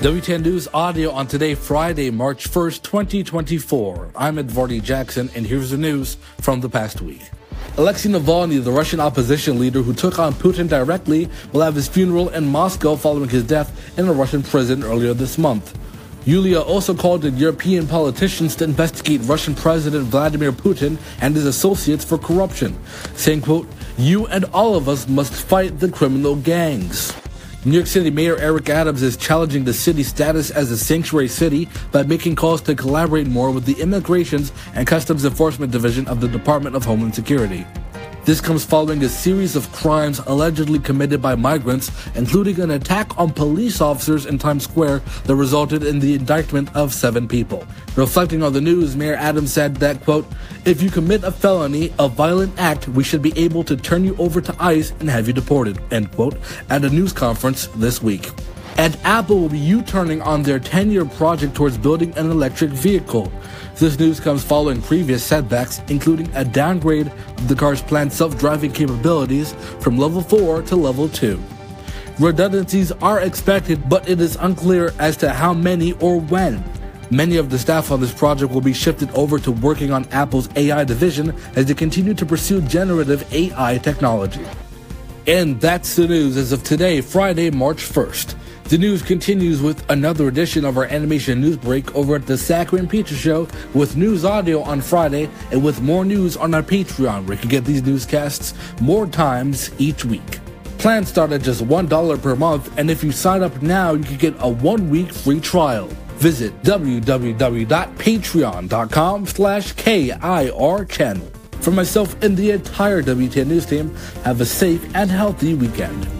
WTN News audio on today, Friday, March 1st, 2024. I'm Edvardy Jackson, and here's the news from the past week. Alexei Navalny, the Russian opposition leader who took on Putin directly, will have his funeral in Moscow following his death in a Russian prison earlier this month. Yulia also called on European politicians to investigate Russian President Vladimir Putin and his associates for corruption, saying, quote, You and all of us must fight the criminal gangs. New York City Mayor Eric Adams is challenging the city's status as a sanctuary city by making calls to collaborate more with the Immigrations and Customs Enforcement Division of the Department of Homeland Security. This comes following a series of crimes allegedly committed by migrants, including an attack on police officers in Times Square that resulted in the indictment of seven people. Reflecting on the news, Mayor Adams said that, quote, if you commit a felony, a violent act, we should be able to turn you over to ICE and have you deported, end quote, at a news conference this week. And Apple will be U-turning on their 10-year project towards building an electric vehicle. This news comes following previous setbacks, including a downgrade of the car's planned self-driving capabilities from level 4 to level 2. Redundancies are expected, but it is unclear as to how many or when. Many of the staff on this project will be shifted over to working on Apple's AI division as they continue to pursue generative AI technology. And that's the news as of today, Friday, March 1st. The news continues with another edition of our animation news break over at the Saccharine Pizza Show with news audio on Friday and with more news on our Patreon where you can get these newscasts more times each week. Plans start at just $1 per month, and if you sign up now, you can get a one-week free trial. Visit www.patreon.com slash KIR channel. For myself and the entire WTN News team, have a safe and healthy weekend.